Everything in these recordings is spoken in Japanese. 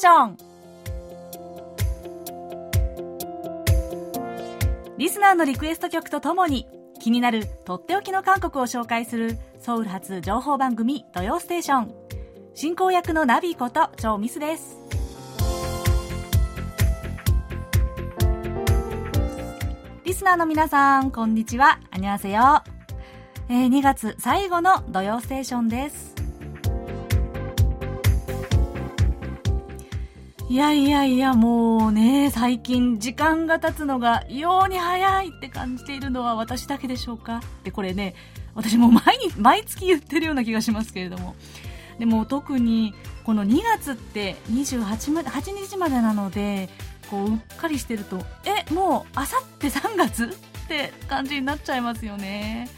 ションリスナーのリクエスト曲とともに気になるとっておきの韓国を紹介するソウル発情報番組土曜ステーション。進行役のナビことチョウミスです。リスナーの皆さんこんにちは。안녕하세요、えー、2月最後の土曜ステーションです。いやいやいや、もうね、最近時間が経つのが異様に早いって感じているのは私だけでしょうか？で、これね、私も毎日、毎月言ってるような気がしますけれども。でも特にこの2月って28まで8日までなので、こう、うっかりしてると、え、もう、あさって3月って感じになっちゃいますよね。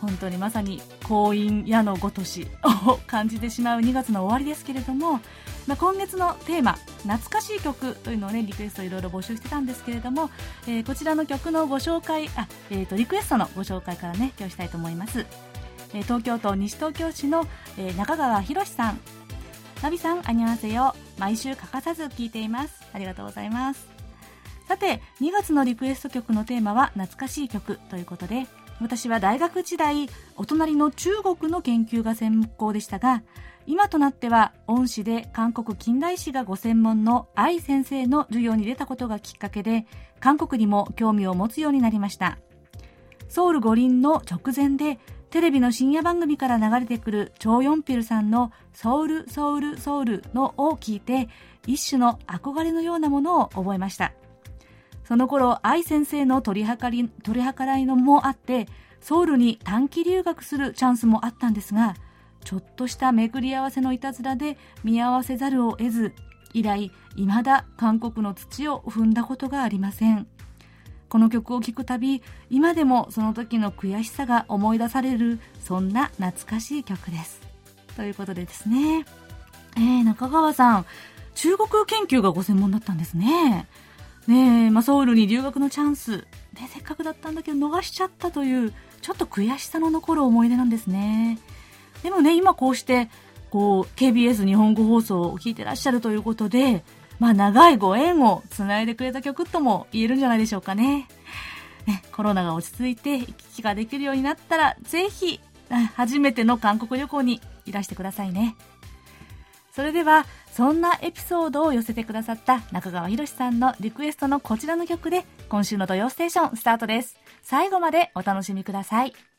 本当にまさに婚姻矢のごとしを感じてしまう2月の終わりですけれども、まあ、今月のテーマ「懐かしい曲」というのをねリクエストいろいろ募集してたんですけれども、えー、こちらの曲のご紹介あ、えーと、リクエストのご紹介からね今日したいと思います、えー、東京都西東京市の、えー、中川博さん。ナビさんあにわせよ毎週欠かさず聞いています。ありがとうございます。さて2月のリクエスト曲のテーマは懐かしい曲ということで私は大学時代お隣の中国の研究が専攻でしたが今となっては恩師で韓国近代史がご専門の愛先生の授業に出たことがきっかけで韓国にも興味を持つようになりました。ソウル五輪の直前でテレビの深夜番組から流れてくるチョーヨンピルさんのソウルソウルソウルのを聞いて一種の憧れのようなものを覚えました。その頃愛先生の取り計り取り計らいのもあってソウルに短期留学するチャンスもあったんですがちょっとした巡り合わせのいたずらで見合わせざるを得ず以来未だ韓国の土を踏んだことがありません。この曲を聴くたび今でもその時の悔しさが思い出されるそんな懐かしい曲です。ということでですね。えー、中川さん中国研究がご専門だったんですね。ねえ、まあ、ソウルに留学のチャンス、ね、せっかくだったんだけど逃しちゃったというちょっと悔しさの残る思い出なんですね。でもね今こうしてこう KBS 日本語放送を聞いてらっしゃるということで、まあ、長いご縁をつないでくれた曲とも言えるんじゃないでしょうかね。ねコロナが落ち着いて行き来ができるようになったらぜひ初めての韓国旅行にいらしてくださいね。それではそんなエピソードを寄せてくださった中川博さんのリクエストのこちらの曲で今週の土曜ステーションスタートです。最後までお楽しみください。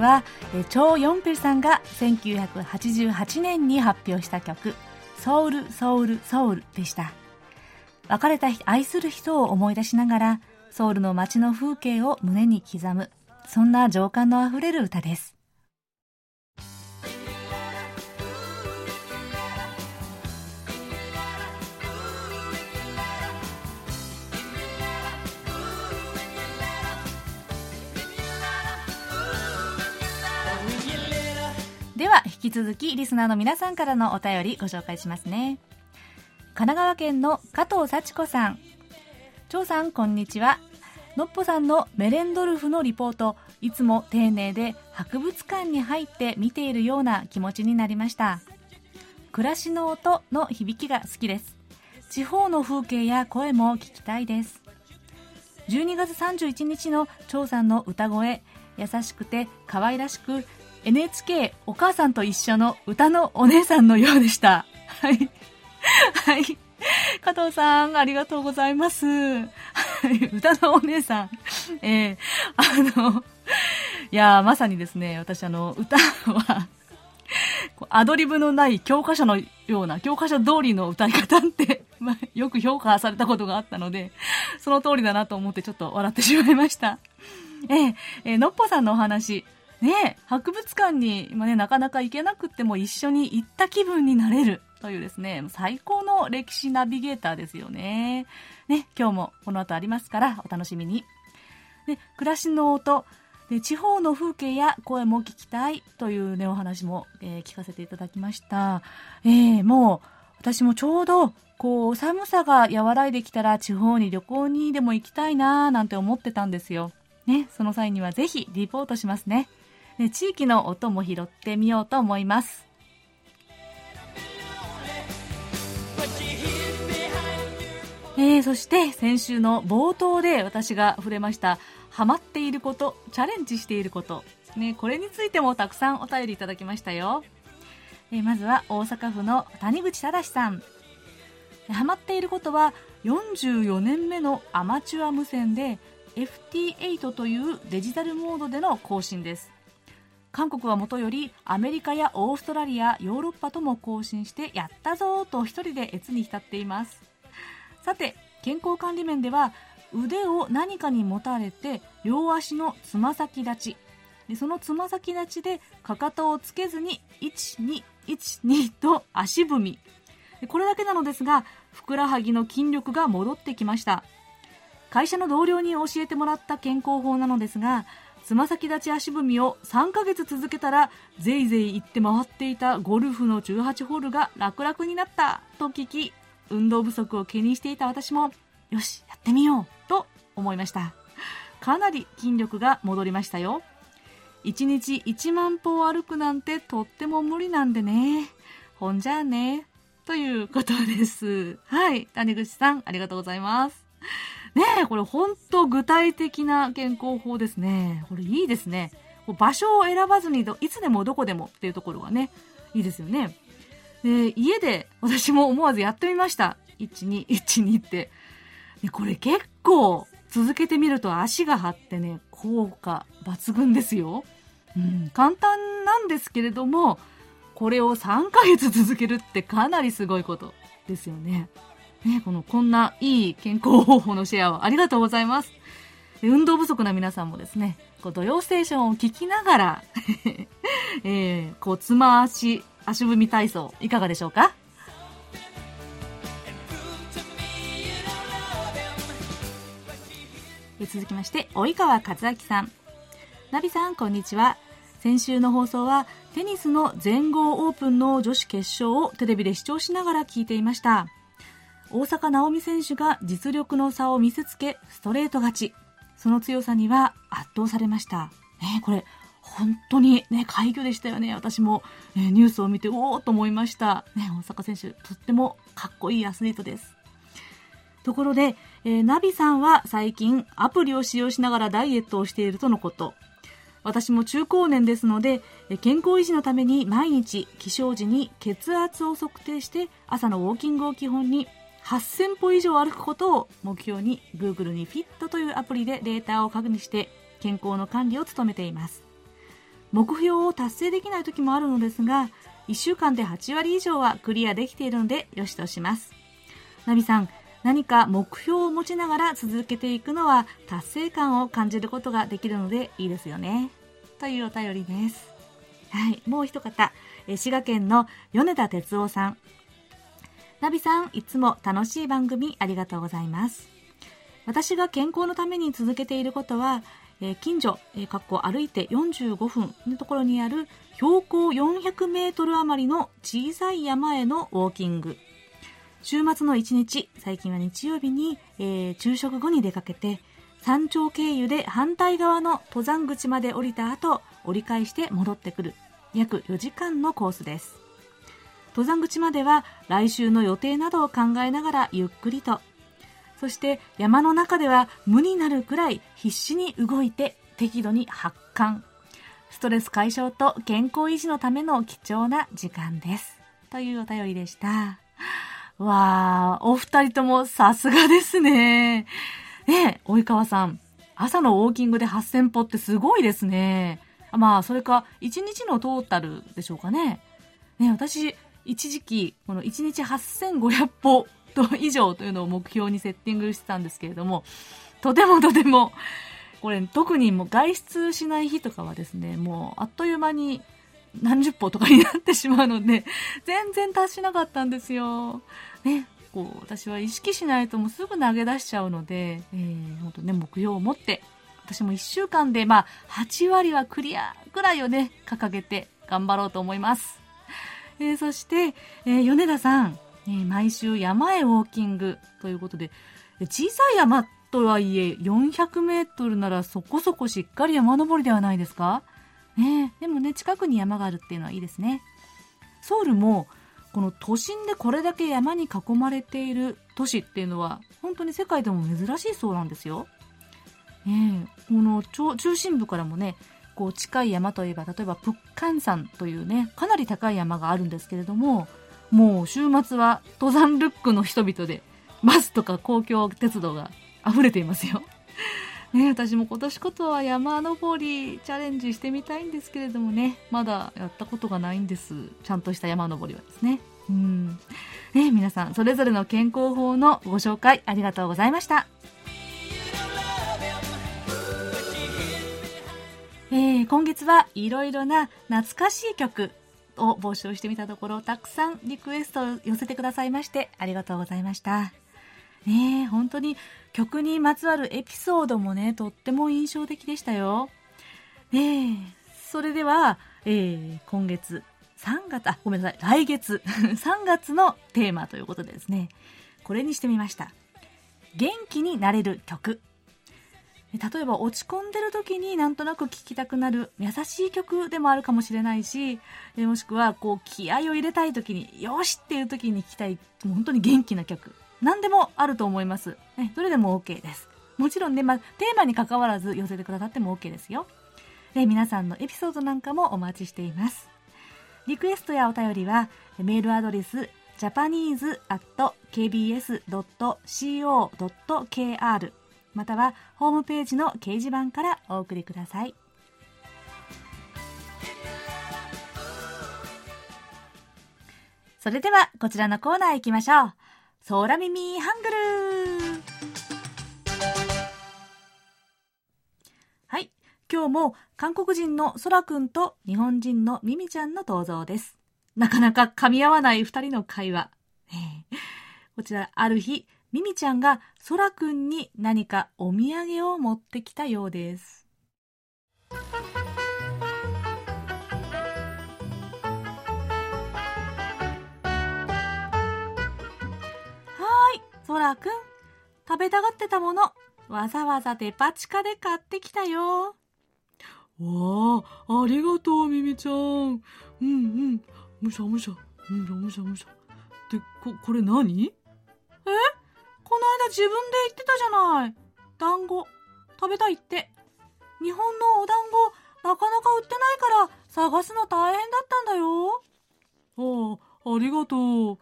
は、えチョー・ヨンピルさんが1988年に発表した曲、ソウル、ソウル、ソウルでした。別れた愛する人を思い出しながら、ソウルの街の風景を胸に刻む、そんな情感のあふれる歌です。では引き続きリスナーの皆さんからのお便りご紹介しますね。神奈川県の加藤幸子さん。張さんこんにちは。のっぽさんのメレンドルフのリポートいつも丁寧で博物館に入って見ているような気持ちになりました。暮らしの音の響きが好きです。地方の風景や声も聞きたいです。12月31日の張さんの歌声優しくて可愛らしく NHK お母さんと一緒の歌のお姉さんのようでした。はい。はい。加藤さん、ありがとうございます。はい。歌のお姉さん。えー、あの、いやまさにですね、私あの、歌は、アドリブのない教科書のような、教科書通りの歌い方って、ま、よく評価されたことがあったので、その通りだなと思ってちょっと笑ってしまいました。えー、えー、のっぽさんのお話、ね、博物館に今ね、なかなか行けなくても一緒に行った気分になれるというですね、最高の歴史ナビゲーターですよね。ね、今日もこの後ありますからお楽しみに。で暮らしの音で地方の風景や声も聞きたいというねお話も、えー、聞かせていただきました、えー、もう私もちょうどこう寒さが和らいできたら地方に旅行にでも行きたいななんて思ってたんですよねその際にはぜひリポートしますね地域の音も拾ってみようと思います。えー、そして先週の冒頭で私が触れましたハマっていることチャレンジしていること、ね、これについてもたくさんお便りいただきましたよ、えー、まずは大阪府の谷口正さん。ハマっていることは44年目のアマチュア無線で FT8 というデジタルモードでの更新です。韓国はもとよりアメリカやオーストラリアヨーロッパとも更新してやったぞと一人で越に浸っています。さて健康管理面では腕を何かに持たれて両足のつま先立ち。でそのつま先立ちでかかとをつけずに1212と足踏み。これだけなのですがふくらはぎの筋力が戻ってきました。会社の同僚に教えてもらった健康法なのですがつま先立ち足踏みを3ヶ月続けたらぜいぜい行って回っていたゴルフの18ホールが楽々になったと聞き運動不足を気にしていた私もよしやってみようと思いました。かなり筋力が戻りましたよ。1日1万歩歩くなんてとっても無理なんでね。ほんじゃあね。ということです。はい。谷口さんありがとうございます。ねえこれほんと具体的な健康法ですねこれいいですね場所を選ばずにいつでもどこでもっていうところがねいいですよねで、家で私も思わずやってみました。12、12って。で、これ結構続けてみると足が張ってね、効果抜群ですよ。うん、簡単なんですけれども、これを3ヶ月続けるってかなりすごいことですよね。ね、この、こんないい健康方法のシェアをありがとうございます。運動不足な皆さんもですね、こう土曜ステーションを聞きながら えー、こう、つま足足踏み体操いかがでしょうか？続きまして及川和明さん。ナビさんこんにちは。先週の放送はテニスの全豪オープンの女子決勝をテレビで視聴しながら聞いていました。大坂なおみ選手が実力の差を見せつけストレート勝ちその強さには圧倒されました、ね、これ本当にね、快挙でしたよね。私も、えー、ニュースを見て、おおと思いました。ね、大坂選手、とってもかっこいいアスリートです。ところで、えー、ナビさんは最近アプリを使用しながらダイエットをしているとのこと。私も中高年ですので、健康維持のために毎日起床時に血圧を測定して朝のウォーキングを基本に8000歩以上歩くことを目標に Google に Fit というアプリでデータを確認して健康の管理を務めています。目標を達成できない時もあるのですが1週間で8割以上はクリアできているのでよしとします。ナビさん何か目標を持ちながら続けていくのは達成感を感じることができるのでいいですよね。というお便りです。はいもう一方滋賀県の米田哲夫さん。ナビさんいつも楽しい番組ありがとうございます私が健康のために続けていることはえー、近所、えー、かっこ歩いて45分のところにある標高400メートル余りの小さい山へのウォーキング。週末の1日、最近は日曜日に、えー、昼食後に出かけて、山頂経由で反対側の登山口まで降りた後、折り返して戻ってくる。約4時間のコースです。登山口までは来週の予定などを考えながらゆっくりとそして山の中では無になるくらい必死に動いて適度に発汗。ストレス解消と健康維持のための貴重な時間です。というお便りでした。わー、お二人ともさすがですね。ねえ及川さん。朝のウォーキングで8000歩ってすごいですね。まあ、それか、1日のトータルでしょうかね。ね、私、一時期、この1日8500歩ト以上というのを目標にセッティングしてたんですけれども、とてもとても、これ特にもう外出しない日とかはですね、もうあっという間に何十歩とかになってしまうので、全然達しなかったんですよ。ね、こう、私は意識しないともうすぐ投げ出しちゃうので、えー、本当ね、目標を持って、私も1週間で、まあ、8割はクリアぐらいをね、掲げて頑張ろうと思います。えー、そして、えー、米田さん、えー、毎週山へウォーキングということで、小さい山とはいえ400メートルならそこそこしっかり山登りではないですか？ねでもね、近くに山があるっていうのはいいですね。ソウルも、この都心でこれだけ山に囲まれている都市っていうのは本当に世界でも珍しいそうなんですよ。ねこの中心部からもね、こう近い山といえば例えばプッカン山というねかなり高い山があるんですけれどももう週末は登山ルックの人々でバスとか公共鉄道が溢れていますよ。ね、私も今年ことは山登りチャレンジしてみたいんですけれどもねまだやったことがないんです。ちゃんとした山登りはですね。うん。ね皆さんそれぞれの健康法のご紹介ありがとうございました。えー、今月はいろいろな懐かしい曲を募集してみたところたくさんリクエストを寄せてくださいましてありがとうございました。ね本当に曲にまつわるエピソードもねとっても印象的でしたよ。ねそれでは、えー、今月3月あごめんなさい来月 3月のテーマということでですねこれにしてみました。元気になれる曲。例えば落ち込んでる時になんとなく聴きたくなる優しい曲でもあるかもしれないし、えもしくはこう気合を入れたい時によしっていう時に聴きたい本当に元気な曲。何でもあると思います、ね、どれでも OK です。もちろんね、まあ、テーマに関わらず寄せてくださっても OK ですよ。で皆さんのエピソードなんかもお待ちしています。リクエストやお便りはメールアドレス japanese.kbs.co.kr またはホームページの掲示板からお送りください。それではこちらのコーナー行きましょう。ソーラミミハングルはい。今日も韓国人のソラくんと日本人のミミちゃんの登場です。なかなか噛み合わない二人の会話。こちら、ある日、ミミちゃんがそらくんに何かお土産を持ってきたようです。はい、そらくん。食べたがってたもの、わざわざデパ地下で買ってきたよ。わあ、ありがとう、ミミちゃん。うんうん。むしゃむしゃ、むしゃむしゃむしゃ。で、こ、これ何？え？この間自分で言ってたじゃない。団子。食べたいって。日本のお団子、なかなか売ってないから探すの大変だったんだよ。ああ、ありがとう。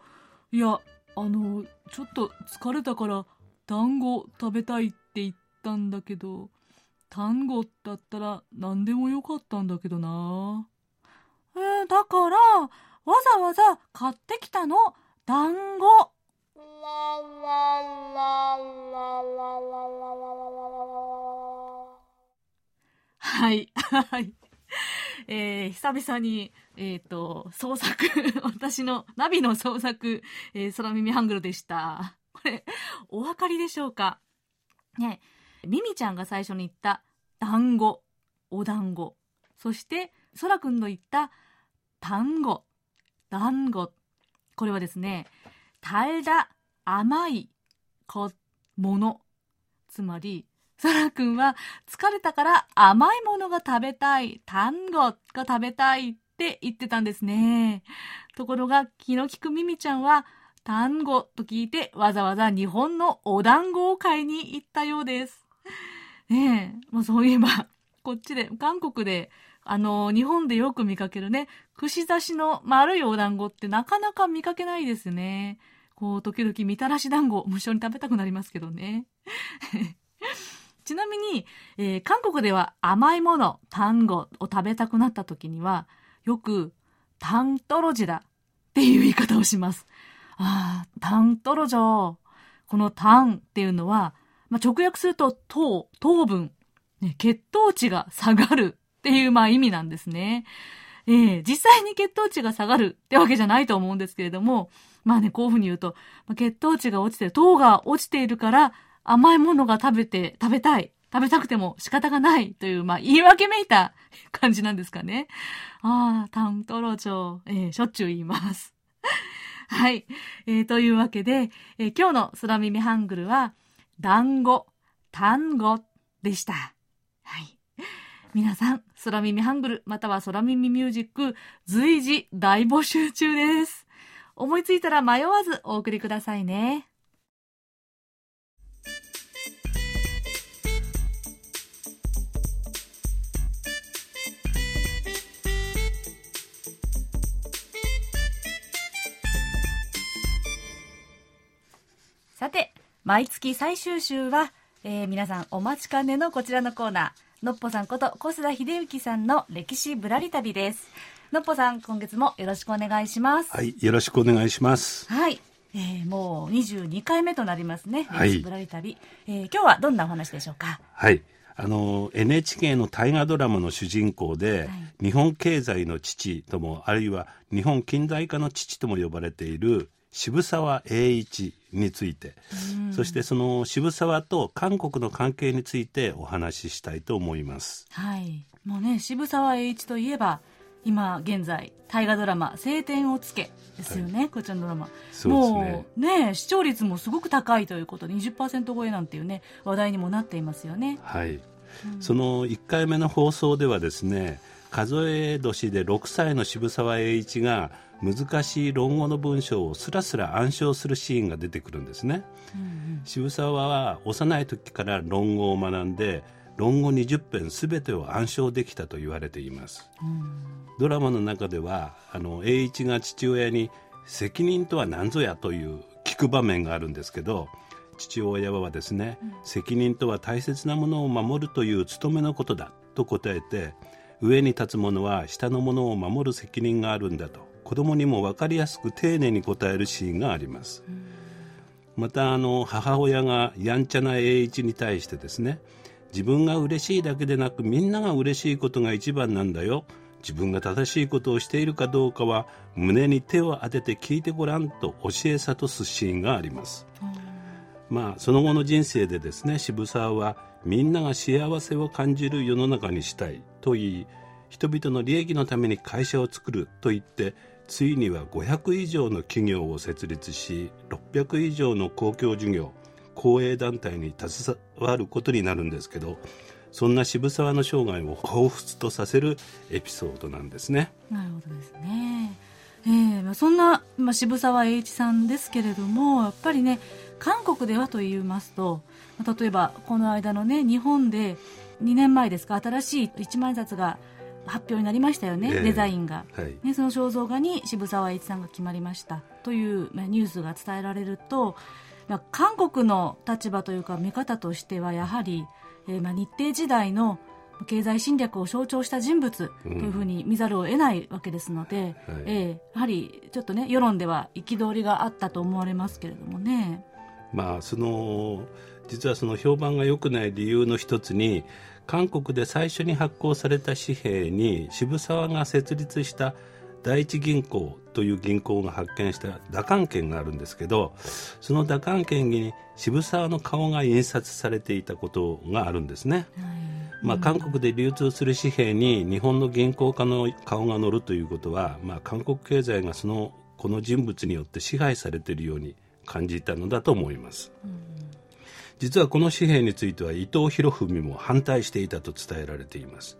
いや、あの、ちょっと疲れたから団子食べたいって言ったんだけど、単語だったら何でもよかったんだけどな。えー、だから、わざわざ買ってきたの、団子。はい。はい。えー、久々に、えっ、ー、と、創作、私のナビの創作、えー、空耳ハングルでした。これ、お分かりでしょうか？ね、ミミちゃんが最初に言った、団子、お団子。そして、空くんの言った、単語、団子。これはですね、달다 甘いこもの。つまり、そらくんは疲れたから甘いものが食べたい、単語が食べたいって言ってたんですね。ところが気の利くミミちゃんは単語と聞いてわざわざ日本のお団子を買いに行ったようです。ねえ、まあ、そういえば、こっちで、韓国で、あの、日本でよく見かけるね、串刺しの丸いお団子ってなかなか見かけないですね。こう、時々みたらし団子、無性に食べたくなりますけどね。ちなみに、えー、韓国では甘いもの、単語を食べたくなった時には、よく、タントロジだっていう言い方をします。ああ、タントロジョ。このタンっていうのは、まあ、直訳すると糖、糖分、ね、血糖値が下がるっていうまあ意味なんですね。えー、実際に血糖値が下がるってわけじゃないと思うんですけれども、まあね、こういうふうに言うと、血糖値が落ちて、糖が落ちているから甘いものが食べて、食べたい。食べたくても仕方がないという、まあ、言い訳めいた感じなんですかね。ああ、タントロチョウ、えー、しょっちゅう言います。はい。えー、というわけで、えー、今日の空耳ハングルは、団子、単語でした。はい。皆さん、空耳ハングル、または空耳ミュージック、随時大募集中です。思いついたら迷わずお送りくださいね。さて、毎月最終週は、えー、皆さんお待ちかねのこちらのコーナー、のっぽさんこと小須田秀幸さんの歴史ぶらり旅です。のっぽさん、今月もよろしくお願いします。はい、よろしくお願いします。はい。えー、もう22回目となりますね。歴史ぶらり旅。えー、今日はどんなお話でしょうか？はい。あの NHK の大河ドラマの主人公で、はい、日本経済の父ともあるいは日本近代化の父とも呼ばれている渋沢栄一について、そしてその渋沢と韓国の関係についてお話ししたいと思います。はい。もうね、渋沢栄一といえば、今現在大河ドラマ「青天を衝け」ですよね、はい、こちらのドラマ。そうね。もうね視聴率もすごく高いということで20%超えなんていうね話題にもなっていますよね。はい、うん、その1回目の放送ではですね数え年で6歳の渋沢栄一が難しい論語の文章をすらすら暗唱するシーンが出てくるんですね、うんうん、渋沢は幼い時から論語を学んで論語20編すべてを暗唱できたと言われています、うん、ドラマの中ではあの栄一が父親に責任とは何ぞやという聞く場面があるんですけど父親はですね、うん、責任とは大切なものを守るという務めのことだと答えて上に立つ者は下の者を守る責任があるんだと子供にも分かりやすく丁寧に答えるシーンがあります、またあの母親がやんちゃな栄一に対してですね自分が嬉しいだけでなくみんなが嬉しいことが一番なんだよ。自分が正しいことをしているかどうかは胸に手を当てて聞いてごらんと教え諭すシーンがあります、まあその後の人生でですね渋沢はみんなが幸せを感じる世の中にしたいと言い人々の利益のために会社を作ると言ってついには500以上の企業を設立し600以上の公共事業公営団体に携わることになるんですけどそんな渋沢の生涯を彷彿とさせるエピソードなんですね。なるほどですね。えー、そんな、まあ、渋沢栄一さんですけれどもやっぱりね韓国ではと言いますと例えばこの間のね日本で2年前ですか新しい一万円札が発表になりましたよね、えー、デザインが、はい、ね、その肖像画に渋沢栄一さんが決まりましたという、まあ、ニュースが伝えられると、まあ、韓国の立場というか見方としてはやはり、えー、まあ、日程時代の経済侵略を象徴した人物というふうに見ざるを得ないわけですので、うんはい、えー、やはりちょっとね世論では憤りがあったと思われますけれどもね。まあその実はその評判が良くない理由の一つに韓国で最初に発行された紙幣に渋沢が設立した第一銀行という銀行が発見した打艦券があるんですけどその打艦券に渋沢の顔が印刷されていたことがあるんですね、まあ、韓国で流通する紙幣に日本の銀行家の顔が載るということは、まあ、韓国経済がそのこの人物によって支配されているように感じたのだと思います。うん実はこの紙幣については伊藤博文も反対していたと伝えられています。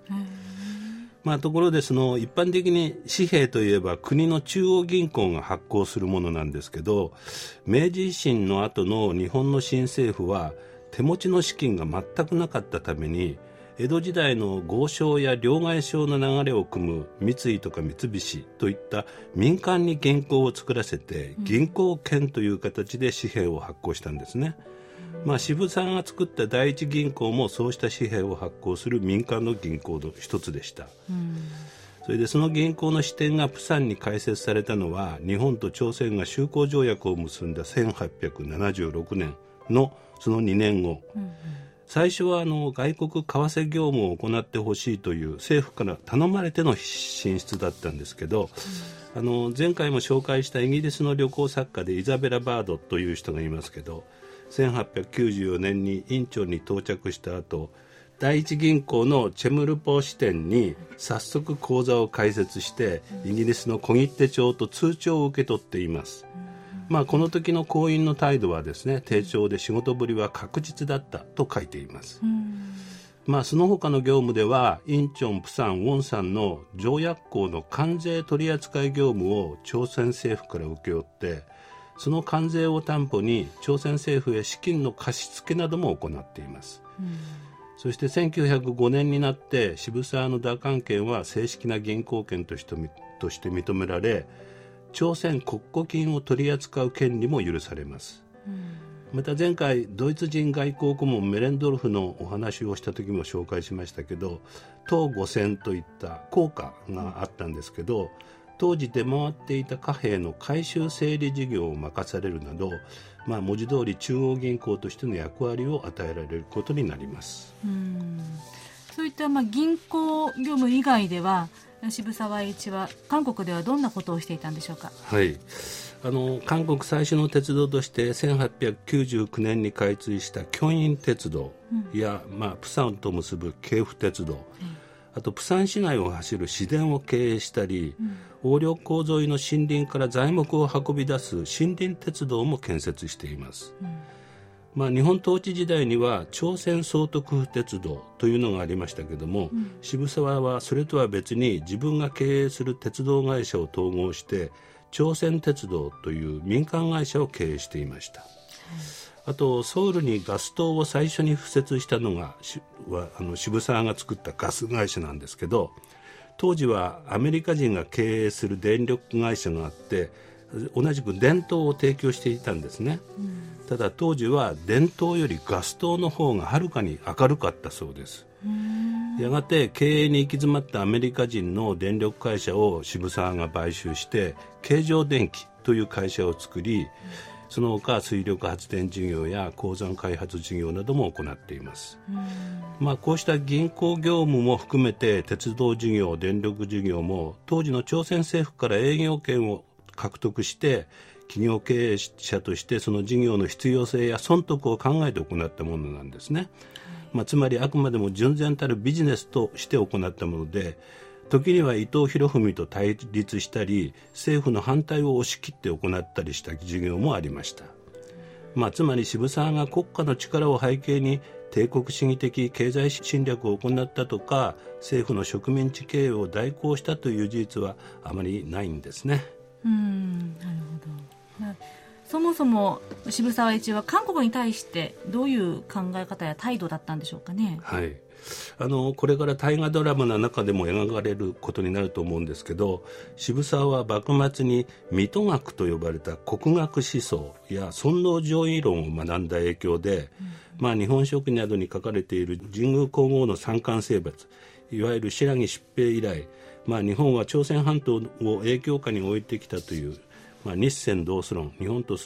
まあ、ところでその一般的に紙幣といえば国の中央銀行が発行するものなんですけど明治維新の後の日本の新政府は手持ちの資金が全くなかったために江戸時代の豪商や両替商の流れを組む三井とか三菱といった民間に銀行を作らせて銀行券という形で紙幣を発行したんですね。うんまあ、渋沢が作った第一銀行もそうした紙幣を発行する民間の銀行の一つでした、うん、それでその銀行の支店がプサンに開設されたのは日本と朝鮮が修好条約を結んだ1876年のその2年後、うん、最初はあの外国為替業務を行ってほしいという政府から頼まれての進出だったんですけど、うん、あの前回も紹介したイギリスの旅行作家でイザベラ・バードという人がいますけど1894年にインチョンに到着した後第一銀行のチェムルポ支店に早速口座を開設してイギリスの小切手帳と通帳を受け取っています、まあ、この時の行員の態度はですね低調で仕事ぶりは確実だったと書いています、まあ、その他の業務ではインチョン、プサン、ウォンサンの条約校の関税取扱業務を朝鮮政府から請け負ってその関税を担保に朝鮮政府へ資金の貸し付けなども行っています、そして1905年になって渋沢の打艦権は正式な銀行権としてとして認められ朝鮮国庫金を取り扱う権利も許されます、うん、また前回ドイツ人外交顧問メレンドルフのお話をした時も紹介しましたけど東五線といった効果があったんですけど当時出回っていた貨幣の回収整理事業を任されるなどまあ、文字通り中央銀行としての役割を与えられることになります。そういったまあ銀行業務以外では渋沢栄一は韓国ではどんなことをしていたんでしょうか？はい。あの韓国最初の鉄道として1899年に開通したキョンイン鉄道や、うん、まあ、プサンと結ぶ京府鉄道、うん、あとプサン市内を走る市電を経営したり、うん横領港沿いの森林から材木を運び出す森林鉄道も建設しています、うん、まあ、日本統治時代には朝鮮総督府鉄道というのがありましたけども、うん、渋沢はそれとは別に自分が経営する鉄道会社を統合して朝鮮鉄道という民間会社を経営していました、あとソウルにガス灯を最初に敷設したのがはあの渋沢が作ったガス会社なんですけど当時はアメリカ人が経営する電力会社があって同じく電灯を提供していたんですね、うん、ただ当時は電灯よりガス灯の方がはるかに明るかったそうです。やがて経営に行き詰まったアメリカ人の電力会社を渋沢が買収して京城電機という会社を作り、うんその他水力発電事業や鉱山開発事業なども行っています、まあ、こうした銀行業務も含めて鉄道事業電力事業も当時の朝鮮政府から営業権を獲得して企業経営者としてその事業の必要性や損得を考えて行ったものなんですね、まあ、つまりあくまでも純然たるビジネスとして行ったもので時には伊藤博文と対立したり政府の反対を押し切って行ったりした事業もありました、まあ、つまり渋沢が国家の力を背景に帝国主義的経済侵略を行ったとか政府の植民地経営を代行したという事実はあまりないんですね。うんなるほどそもそも渋沢栄一は韓国に対してどういう考え方や態度だったんでしょうかね。はいあのこれから大河ドラマの中でも描かれることになると思うんですけど渋沢は幕末に水戸学と呼ばれた国学思想や尊王攘夷論を学んだ影響で、うん、まあ、日本書紀などに書かれている神宮皇后の三冠征伐いわゆる白木疾平以来、まあ、日本は朝鮮半島を影響下に置いてきたという、まあ、日鮮同祖論日本と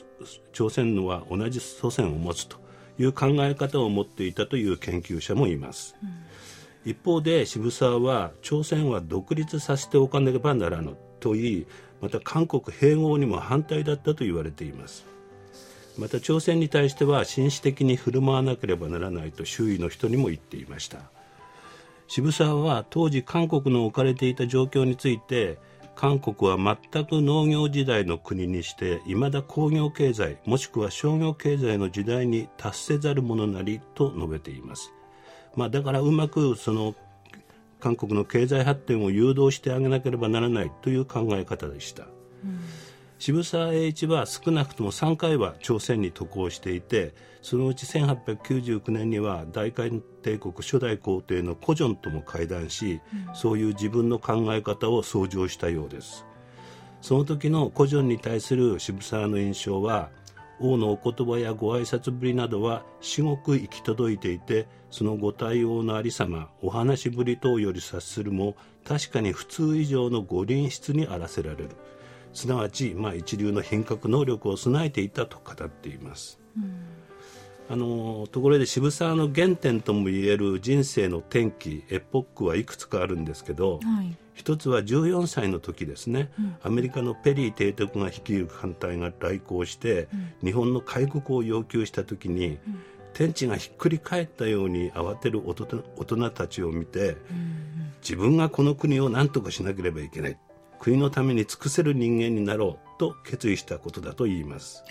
朝鮮のは同じ祖先を持つという考え方を持っていたという研究者もいます、うん、一方で渋沢は朝鮮は独立させておかねばならぬと言いまた韓国併合にも反対だったと言われています。また朝鮮に対しては紳士的に振る舞わなければならないと周囲の人にも言っていました。渋沢は当時韓国の置かれていた状況について韓国は全く農業時代の国にしていまだ工業経済もしくは商業経済の時代に達せざるものなりと述べています、まあ、だからうまくその韓国の経済発展を誘導してあげなければならないという考え方でした、うん渋沢栄一は少なくとも3回は朝鮮に渡航していてそのうち1899年には大韓帝国初代皇帝の古ジョンとも会談し、うん、そういう自分の考え方を創上したようです。その時の古ジョンに対する渋沢の印象は王のお言葉やご挨拶ぶりなどは至極行き届いていてそのご対応のありさまお話ぶり等より察するも確かに普通以上のご臨室にあらせられるすなわち、まあ、一流の品格能力を備えていたと語っています。うん。あのところで渋沢の原点ともいえる人生の転機エポックはいくつかあるんですけど、はい、一つは14歳の時ですね、うん、アメリカのペリー提督が率いる艦隊が来航して、うん、日本の開国を要求した時に、うん、天地がひっくり返ったように慌てる大人たちを見て、自分がこの国を何とかしなければいけない国のために尽くせる人間になろうと決意したことだと言います。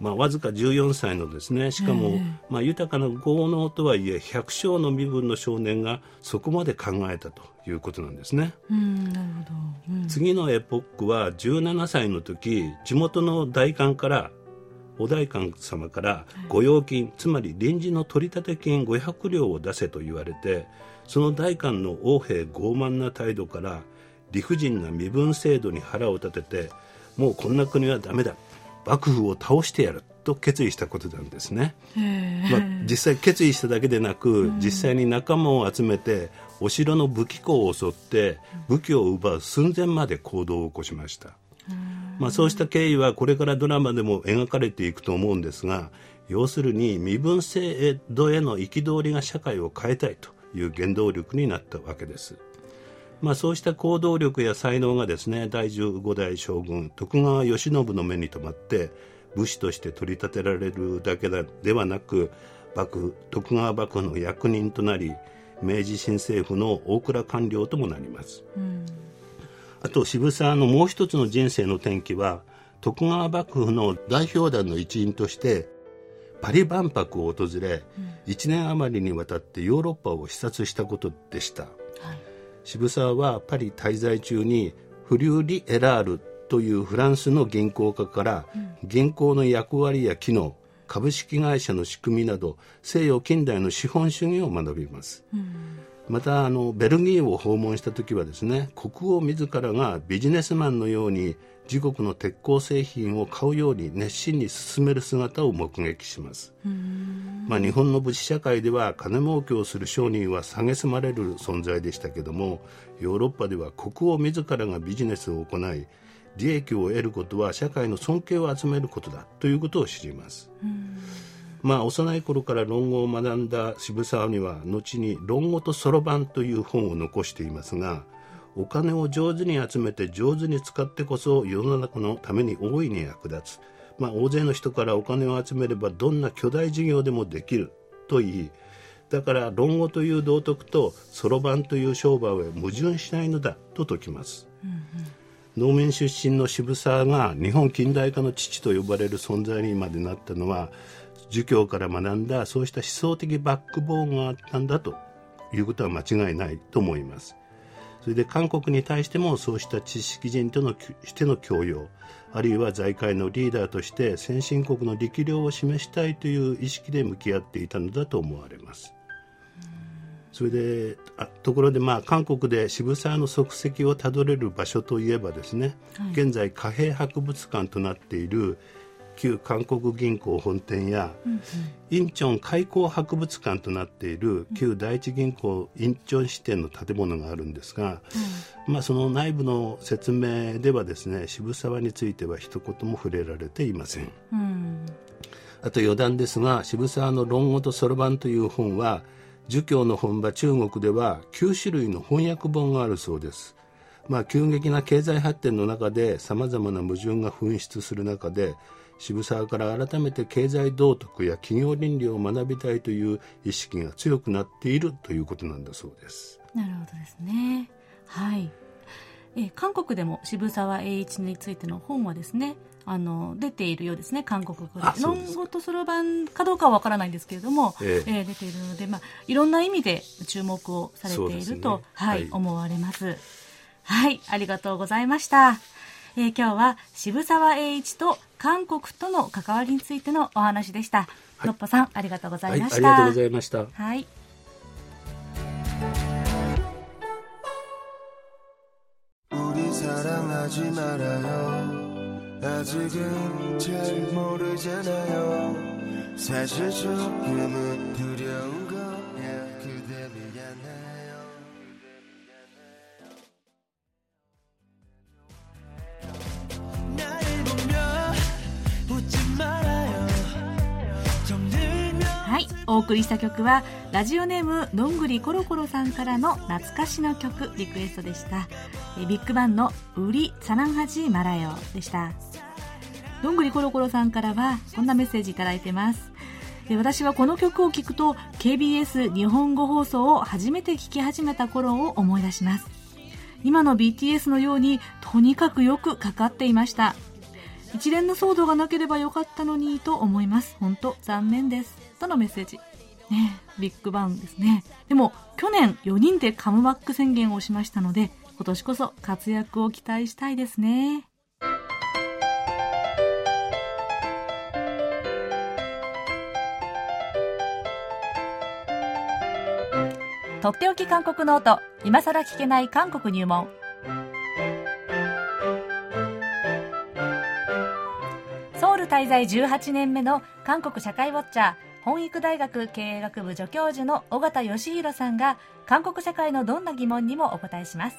まあ、わずか14歳のですね。しかも、まあ、豊かな豪農とはいえ百姓の身分の少年がそこまで考えたということなんですね。うんなるほど、うん、次のエポックは17歳の時地元の代官からお代官様から御用金、はい、つまり臨時の取立金500両を出せと言われてその代官の横兵傲慢な態度から理不尽な身分制度に腹を立ててもうこんな国はダメだ。幕府を倒してやると決意したことなんですね、まあ、実際決意しただけでなく、実際に仲間を集めてお城の武器庫を襲って武器を奪う寸前まで行動を起こしました、まあ、そうした経緯はこれからドラマでも描かれていくと思うんですが要するに身分制度への憤りが社会を変えたいという原動力になったわけです。まあ、そうした行動力や才能がですね第15代将軍徳川慶喜の目に留まって武士として取り立てられるだけではなく幕府徳川幕府の役人となり明治新政府の大蔵官僚ともなります、うん、あと渋沢のもう一つの人生の転機は徳川幕府の代表団の一員としてパリ万博を訪れ、うん、1年余りにわたってヨーロッパを視察したことでした、はい、渋沢はパリ滞在中にフリューリ・エラールというフランスの銀行家から銀行の役割や機能株式会社の仕組みなど西洋近代の資本主義を学びます、うん、またあのベルギーを訪問した時はですね国王自らがビジネスマンのように自国の鉄鋼製品を買うように熱心に進める姿を目撃します、まあ、日本の武士社会では金儲けをする商人は蔑まれる存在でしたけどもヨーロッパでは国王自らがビジネスを行い利益を得ることは社会の尊敬を集めることだということを知ります。まあ、幼い頃から論語を学んだ渋沢には後に「論語とそろばん」という本を残していますがお金を上手に集めて上手に使ってこそ世の中のために大いに役立つ、まあ、大勢の人からお金を集めればどんな巨大事業でもできる。と言いだから論語という道徳とそろばんという商売は矛盾しないのだ。と説きます。うんうん。農民出身の渋沢が日本近代化の父と呼ばれる存在にまでなったのは儒教から学んだそうした思想的バックボーンがあったんだということは間違いないと思います。それで韓国に対してもそうした知識人とのしての教養あるいは財界のリーダーとして先進国の力量を示したいという意識で向き合っていたのだと思われます。それであところで、まあ、韓国で渋沢の足跡をたどれる場所といえばですね、はい、現在貨幣博物館となっている旧韓国銀行本店や、うんうん、インチョン開港博物館となっている旧第一銀行インチョン支店の建物があるんですが、うん、まあ、その内部の説明ではですね渋沢については一言も触れられていません。うん、あと余談ですが渋沢の「論語とそろばん」という本は儒教の本場中国では9種類の翻訳本があるそうです。まあ、急激な経済発展の中でさまざまな矛盾が噴出する中で渋沢から改めて経済道徳や企業倫理を学びたいという意識が強くなっているということなんだそうです。なるほどですね。はい。え韓国でも渋沢栄一についての本はですねあの出ているようですね。韓国語で論語とそろばんかどうかは分からないんですけれども、ええ。ー、出ているので、まあ、いろんな意味で注目をされていると、ね、はい、はい、思われます。はいありがとうございました、えー、今日は渋沢栄一と韓国との関わりについてのお話でした、はい、のっぽさんありがとうございました、はい、ありがとうございました。はいお送りした曲はラジオネームどんぐりころころさんからの懐かしの曲リクエストでした。ビッグバンの「ウリサナンハジマラヨ」でした。どんぐりころころさんからはこんなメッセージいいてます。私はこの曲を聴くと KBS 日本語放送を初めて聴き始めた頃を思い出します。今の BTS のようにとにかくよくかかっていました。一連の騒動がなければよかったのにと思います。本当残念です。とのメッセージ。ねビッグバンですね。でも去年4人でカムバック宣言をしましたので今年こそ活躍を期待したいですね。とっておき韓国ノート今さら聞けない韓国入門。ソウル滞在18年目の韓国社会ウォッチャー。本育大学経営学部助教授の尾形義弘さんが韓国社会のどんな疑問にもお答えします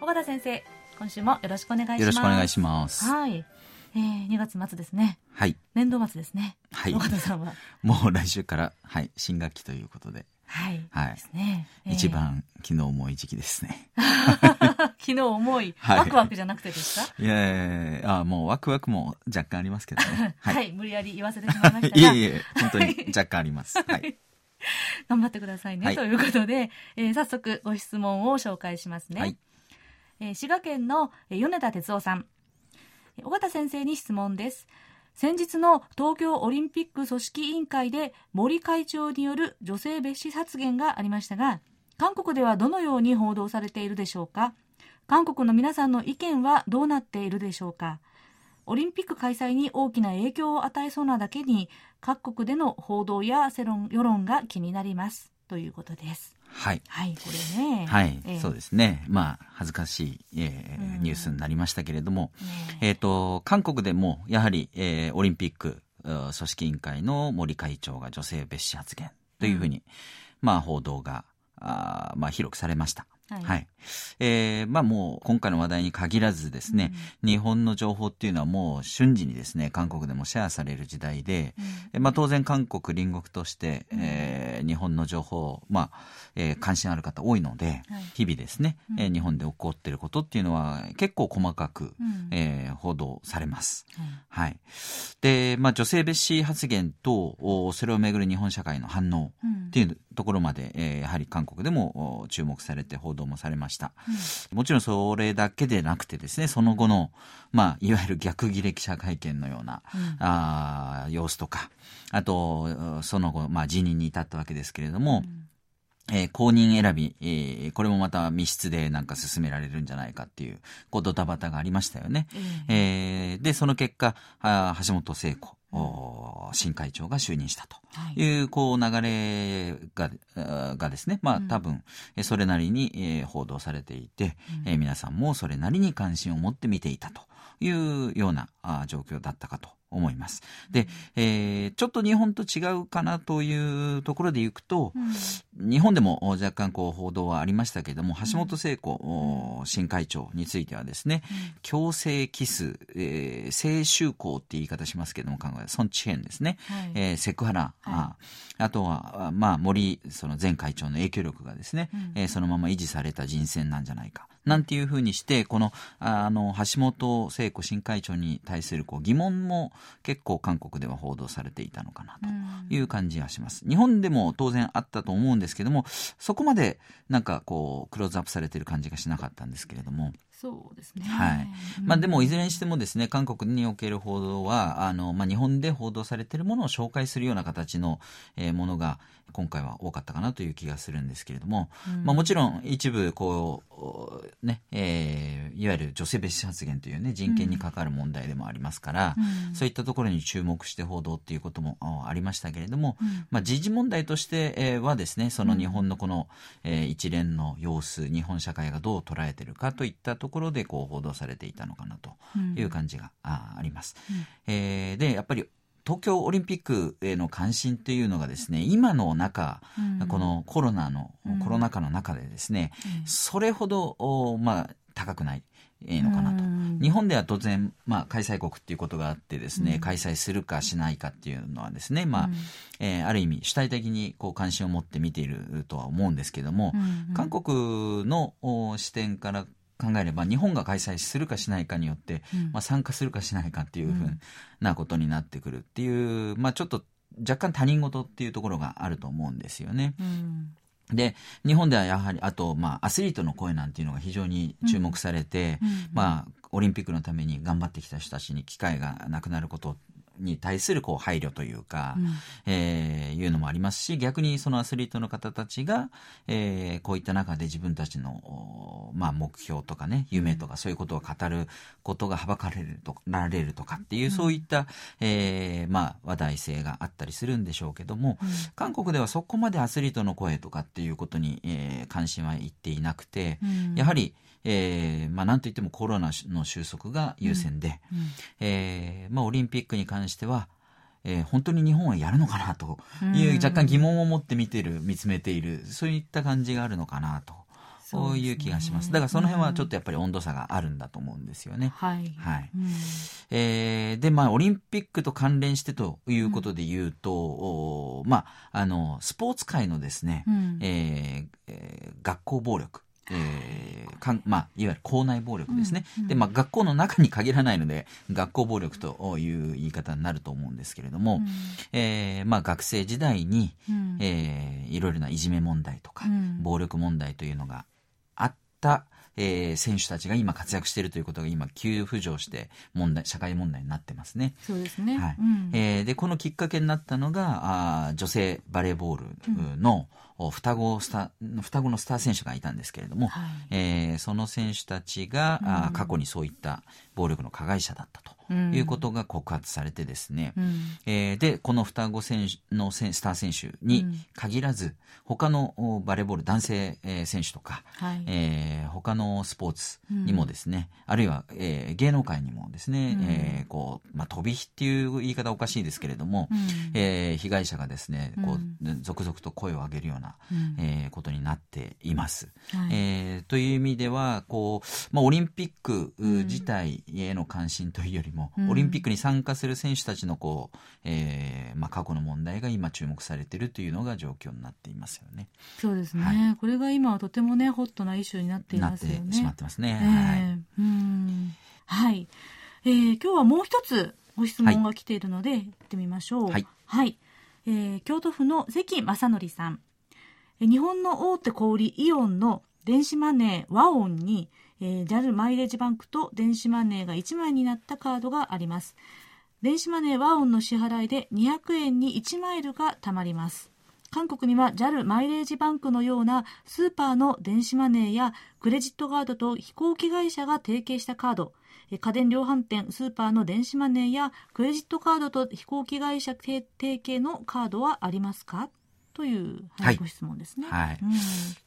尾形先生今週もよろしくお願いしますよろしくお願いしますはいえー、2月末ですね。はい。年度末ですね。はい。岡田さんは。もう来週から、はい、新学期ということで。はい。はい。ですね。一番昨日重い時期ですね。昨日重い、はい、ワクワクじゃなくてですか？いやいやあもうワクワクも若干ありますけどね。はい、はい、無理やり言わせてしまいましたいえいえ、本当に若干あります。はい。頑張ってくださいね。はい、ということで、えー、早速ご質問を紹介しますね。はい、えー、滋賀県の米田哲夫さん。尾形先生に質問です。先日の東京オリンピック組織委員会で森会長による女性蔑視発言がありましたが韓国ではどのように報道されているでしょうか？韓国の皆さんの意見はどうなっているでしょうか？オリンピック開催に大きな影響を与えそうなだけに各国での報道や世論世論が気になりますということですはい。はい、これね。はい、えー、そうですね。まあ、恥ずかしい、えー、ニュースになりましたけれども、ね、えっ、ー、と、韓国でも、やはり、えー、オリンピック組織委員会の森会長が女性蔑視発言というふうに、うん、まあ、報道が、あまあ、広くされました。はい、はい。えー、まあもう今回の話題に限らずですね、うん、日本の情報っていうのはもう瞬時にですね、韓国でもシェアされる時代で、うん、まあ当然韓国隣国として、うん、えー、日本の情報、まあ、えー、関心ある方多いので、はい、日々ですね、うん、えー、日本で起こっていることっていうのは結構細かく、うん、えー、報道されます。はい。で、まあ女性蔑視発言と、それをめぐる日本社会の反応っていうところまで、えー、やはり韓国でも注目されて報道もされました。うん、もちろんそれだけでなくてですね、その後の、まあ、いわゆる逆ギレ記者会見のような、うん、あ様子とか、あと、その後、まあ、辞任に至ったわけですけれども、うんえー、公認選び、えー、これもまた密室でなんか進められるんじゃないかっていう、こうドタバタがありましたよね。うん、えー、で、その結果、あ橋本聖子、新会長が就任したと。い。う、こう流れががですね、まあ多分それなりに報道されていて、え皆さんもそれなりに関心を持って見ていたというような状況だったかと思います。で、えー、ちょっと日本と違うかなというところでいくと、うん、日本でも若干こう報道はありましたけれども、橋本聖子、うん、新会長についてはですね、うん、強制キス、えー、性宗教って言い方しますけれども、考え、孫知変ですね、はい、えー、セクハラ、はい、ああとは、まあ、森、その前会長の影響力がですね、うん、えー、そのまま維持された人選なんじゃないか。なんていうふうにして、この、あの、橋本聖子新会長に対するこう疑問も結構韓国では報道されていたのかなという感じがします。日本でも当然あったと思うんですけども、そこまでなんかこう、クローズアップされてる感じがしなかったんですけれども。そうですね。はい。まあでもいずれにしてもですね、韓国における報道は、あの、まあ日本で報道されているものを紹介するような形の、えー、ものが今回は多かったかなという気がするんですけれども、うん、まあもちろん一部こう、ね、えー、いわゆる女性蔑視発言というね、人権に関わる問題でもありますから、うん、そういったところに注目して報道っていうこともありましたけれども、うん、まあ時事問題としてはですね、その日本のこの、えー、一連の様子、日本社会がどう捉えているかといったところろでこう報道されていたのかなという感じが、あります。うん、えー、でやっぱり東京オリンピックへの関心っていうのがですね、今の中、うん、このコロナの、コロナ禍の中でですね、うん、それほど、まあ、高くないのかなと。日本では当然、まあ、開催国っていうことがあってですね、うん、開催するかしないかっていうのはですね、まあ、うん、えー、ある意味主体的にこう関心を持って見ているとは思うんですけども、うんうん、韓国の視点から考えれば日本が開催するかしないかによって、うん、まあ、参加するかしないかっていうふうなことになってくるっていう、まあ、ちょっと若干他人事っていうところがあると思うんですよね。うん。で、日本ではやはり、あと、まあ、アスリートの声なんていうのが非常に注目されて、うん。うん、まあ、オリンピックのために頑張ってきた人たちに機会がなくなることに対するこう配慮というか、うん、えー、いうのもありますし逆にそのアスリートの方たちが、えー、こういった中で自分たちの、まあ、目標とかね夢とかそういうことを語ることがはばかられるとられるとかっていう、そういった、えー、まあ、話題性があったりするんでしょうけども、うん、韓国ではそこまでアスリートの声とかっていうことに、えー、関心はいっていなくて、やはりえー、まあ、なんといってもコロナの収束が優先で、うん。うん、えー、まあ、オリンピックに関しては、えー、本当に日本はやるのかなという若干疑問を持って見てる、見つめている、そういった感じがあるのかなと。そういう気がします。だからその辺はちょっとやっぱり温度差があるんだと思うんですよね。はい。はい。うん、えー、で、まあ、オリンピックと関連してということで言うと、うん、まあ、あの、スポーツ界のですね、うん、えー、えー、学校暴力。えーかんまあ、いわゆる校内暴力ですね、うんうん、でまあ、学校の中に限らないので学校暴力という言い方になると思うんですけれども、うん、えー、まあ、学生時代に、うん、えー、いろいろないじめ問題とか、うん、暴力問題というのがあった、えー、選手たちが今活躍しているということが今急浮上して問題社会問題になってますね。そうですね、はい。うん、えー、でこのきっかけになったのがあ女性バレーボールの、うん双子スタ双子のスター選手がいたんですけれども、はい、えー、その選手たちが、う過去にそういった暴力の加害者だったと。いうことが告発されてですね、うん、えー、でこの双子選手のスター選手に限らず、うん、他のバレーボール男性選手とか、はい、えー、他のスポーツにもですね、うん、あるいは、えー、芸能界にもですね、うん、えー、こうまあ、飛び火っていう言い方おかしいですけれども、うん、えー、被害者がですねこう、続々と声を上げるような、うん、えー、ことになっています。はい、えー、という意味ではこう、まあ、オリンピック自体への関心というよりも、オリンピックに参加する選手たちのこう、えーまあ、過去の問題が今注目されているというのが状況になっていますよね。そうですね、はい、これが今はとてもねホットなイシューになっていますよね。なってしまってますね。えー、はい。うんはい。えー、今日はもう一つご質問が来ているので、はい、行ってみましょう。はい。はい、えー、京都府の関正則さん。日本の大手小売イオンの電子マネーワオンに、えー、JAL マイレージバンクと電子マネーが1枚になったカードがあります。電子マネーワオンの支払いで200円に1マイルが貯まります。韓国には JAL マイレージバンクのようなスーパーの電子マネーやクレジットカードと飛行機会社が提携したカード、家電量販店、スーパーの電子マネーやクレジットカードと飛行機会社提携のカードはありますか？という、はい、ご質問ですね。はい。うん、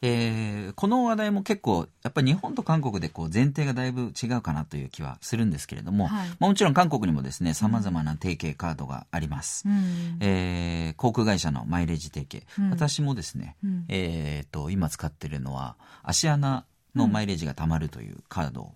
えー、この話題も結構、やっぱり日本と韓国でこう前提がだいぶ違うかなという気はするんですけれども、はい、まあ、もちろん韓国にもですね、様々な提携カードがあります。うん、えー、航空会社のマイレージ提携。うん、私もですね、うん、えっ、と、今使ってるのは、芦穴のマイレージがたまるというカード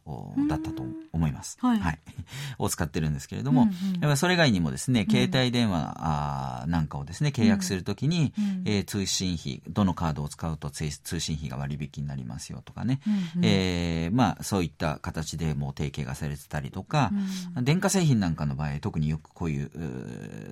だったと思います。はい、はい。を使ってるんですけれども、うんうん、それ以外にもですね、携帯電話なんかをですね、契約するときに、うん、えー、通信費、どのカードを使うと通信費が割引になりますよとかね、うんうん、えー、まあ、そういった形でもう提携がされてたりとか、うん、電化製品なんかの場合、特によくこういう、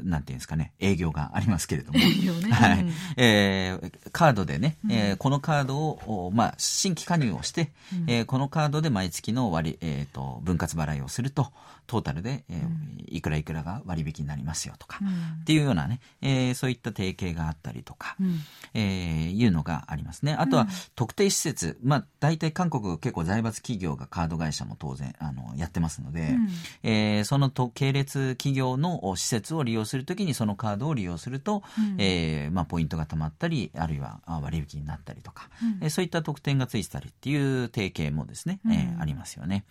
うなんていうんですかね、営業がありますけれども、営業ね。はい。えー、カードでね、えー、このカードを、まあ、新規加入をして、して、うん、えー、このカードで毎月の割、えーと、分割払いをするとトータルで、えー、うん、いくらいくらが割引になりますよとか、うん、っていうようなね、えー、そういった提携があったりとか、うん、えー、いうのがありますね。あとは、特定施設、まあ、大体韓国結構財閥企業がカード会社も当然あのやってますので、うん、えー、そのと系列企業の施設を利用するときにそのカードを利用すると、うん、えー、まあ、ポイントがたまったりあるいは割引になったりとか、うん、えそういった特典がついてたりっていう提携もですね、えー、ありますよね。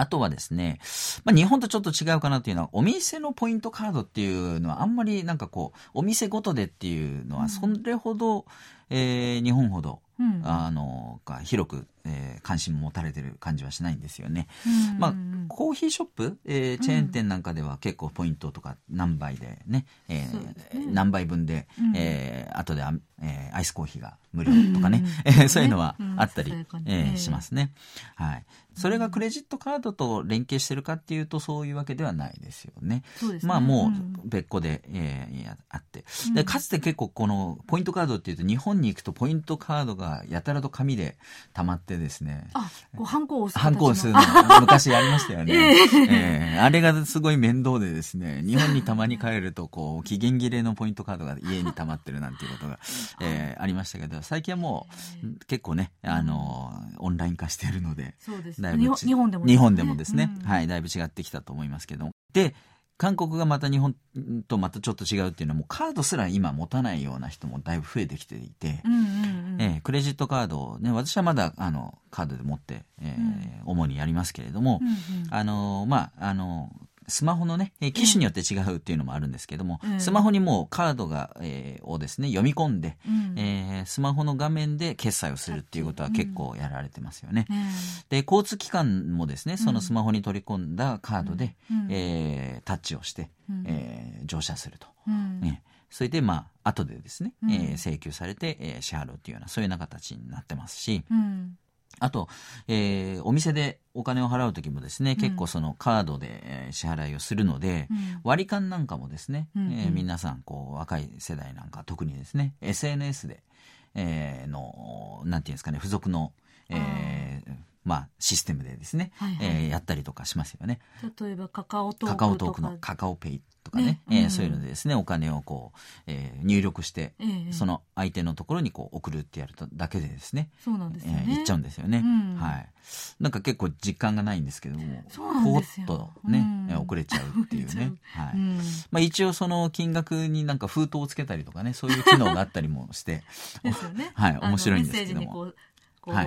あとはですね、まあ、日本とちょっと違うかなっていうのは、お店のポイントカードっていうのは、あんまりなんかこう、お店ごとでっていうのは、それほど、うん、えー、日本ほど、うん、あの、広くえー関心も持たれてる感じはしないんですよね。うんまあ、コーヒーショップ、えーチェーン店なんかでは結構ポイントとか何倍でね、えーそうですね。何倍分で、うん。えー後であ、えーアイスコーヒーが無料とかね、うんえー そういうのはうんあったり、ささやかにえーええしますね。はい。それがクレジットカードと連携してるかっていうとそういうわけではないですよね。ね。まあもんう別個で、えーやあって。うん。で、かつて結構このポイントカードっていうと日本に行くとポイントカードがやたらと紙で溜まってですね。あ、こう、ハンコを押す。ハンコをするの昔やりましたよね。ええあれがすごい面倒でですね、日本にたまに帰ると、こう、期限切れのポイントカードが家に溜まってるなんていうことが、えーありましたけど、最近はもう、結構ね、あの、オンライン化しているので、そうですね。日本でも、日本でもですね、うんはい、だいぶ違ってきたと思いますけども。で、韓国がまた日本とまたちょっと違うっていうのは、もうカードすら今持たないような人もだいぶ増えてきていて、うんうんうん。えークレジットカードをね、私はまだあのカードで持って、えー主にやりますけれども、うんうんあのーまあ、あのースマホのね、えー機種によって違うっていうのもあるんですけども、うん。スマホにもうカードが、えーをですね、読み込んで、うん。えースマホの画面で決済をするっていうことは結構やられてますよね。ねで、交通機関もですね、そのスマホに取り込んだカードで、うん。えータッチをして、うん。えー乗車すると。うん。ね、それで、まあ、後でですね、うん。えー請求されて、えー支払うっていうような、そういうような形になってますし、うんあと、えーお店でお金を払うときもですね、ん。結構そのカードでえー支払いをするので、うん。割り勘なんかもですね、うんうん。えー皆さん、こう、若い世代なんか特にですね、SNS で、えーの、なんていうんですかね、付属の、えーまあ、システムでですね、はいはいえーやったりとかしますよね。例えばカカオトークとか。カカオトークのカカオペイとかね、ねうんえーそういうのでですね、お金をこう、えー入力して、ええその相手のところにこう送るってやるとだけでですね、そうなんですよね。えー行っちゃうんですよね、うんはい。なんか結構実感がないんですけども、そうなんですよポーッとね、うんえー遅れちゃうっていうね ち。ゃはい。うんまあ一応その金額になんか封筒をつけたりとかね、そういう機能があったりもして、ね。はい面白いんですけども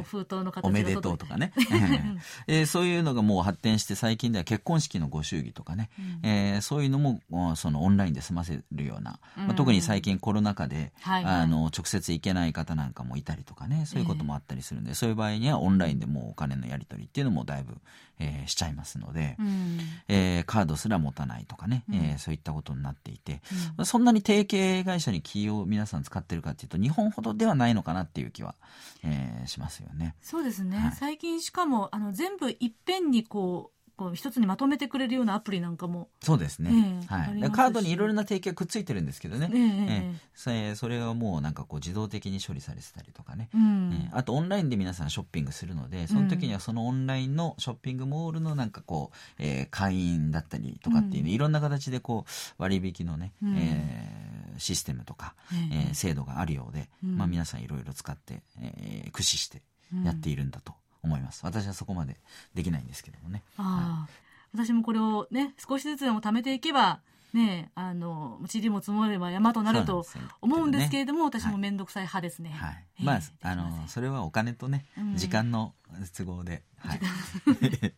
封筒の形がおめでとうとかね。えー。そういうのがもう発展して最近では結婚式のご祝儀とかね、えーそういうのもおそのオンラインで済ませるような、まあ、特に最近コロナ禍で、はいはい。あの直接行けない方なんかもいたりとかね。そういうこともあったりするんで、そういう場合にはオンラインでもうお金のやり取りっていうのもだいぶ、えーしちゃいますので、うん。えーカードすら持たないとかね、えーそういったことになっていて、そんなに提携会社にキーを皆さん使ってるかっていうと日本ほどではないのかなっていう気は、えーしますよね。そうですね、はい。最近しかもあの全部いっぺんにこうこう一つにまとめてくれるようなアプリなんかも、そうですね。ええはい。カードにいろいろな提携がくっついてるんですけどね。ええええええ。それはもうなんかこう自動的に処理されてたりとかね。うん。ええ。あとオンラインで皆さんショッピングするので、その時にはそのオンラインのショッピングモールのなんかこう、えー会員だったりとかっていうね、いろんな形でこう割引のね、うん。えーシステムとか、ええ。えー制度があるようで、うん。まあ皆さんいろいろ使って、えー駆使してやっているんだと思います。私はそこまでできないんですけどもね。ああ私もこれをね少しずつでも貯めていけばねあの塵も積もれば山となると思うんですけれども、ね私も面倒くさい派ですね。はい。ええまあ、あの、それはお金とね、うん時間の都合で、はい。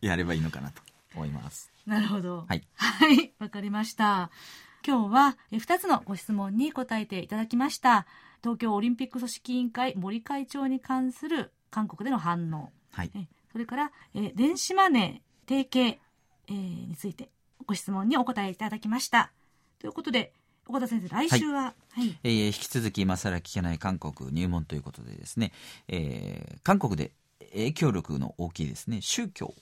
やればいいのかなと思います。なるほど。はい。はい、わかりました。今日はえ2つのご質問に答えていただきました。東京オリンピック組織委員会森会長に関する韓国での反応。はい。えそれから、え電子マネー提携、えーについてご質問にお答えいただきました。ということで、岡田先生、来週は、はい。えー引き続き今更聞けない韓国入門ということでですね、えー韓国で影響力の大きいですね、宗教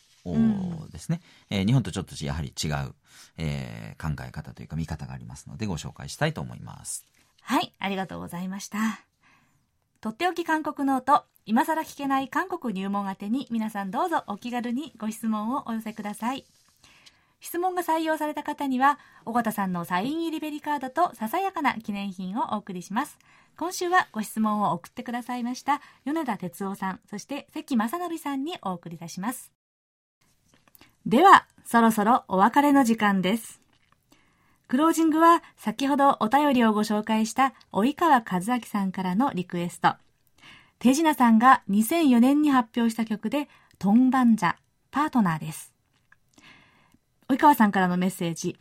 ですね、えー日本とちょっとやはり違う、えー考え方というか見方がありますのでご紹介したいと思います。はい、ありがとうございました。とっておき韓国ノート、今更聞けない韓国入門宛てに皆さんどうぞお気軽にご質問をお寄せください。質問が採用された方には、尾形さんのサイン入りベリカードとささやかな記念品をお送りします。今週はご質問を送ってくださいました米田哲夫さん、そして関正則さんにお送りいたします。では、そろそろお別れの時間です。クロージングは先ほどお便りをご紹介した及川和明さんからのリクエスト。手品さんが2004年に発表した曲で、トンバンジャ、パートナーです。及川さんからのメッセージ。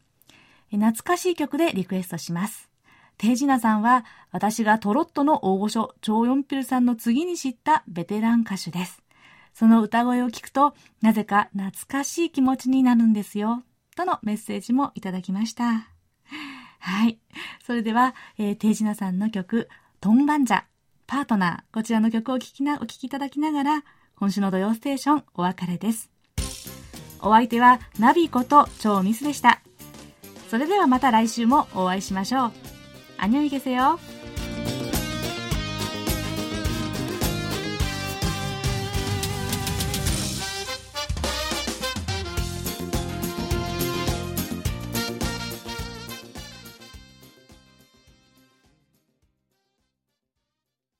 懐かしい曲でリクエストします。テイジナさんは、私がトロットの大御所、チョウヨンピルさんの次に知ったベテラン歌手です。その歌声を聞くと、なぜか懐かしい気持ちになるんですよ。とのメッセージもいただきました。はい。それでは、えー、テイジナさんの曲、トンバンジャ、パートナー、こちらの曲をお聴きな、お聴きいただきながら、今週の土曜ステーション、お別れです。お相手は、ナビこと超ミスでした。それではまた来週もお会いしましょう。アニョイゲセよ。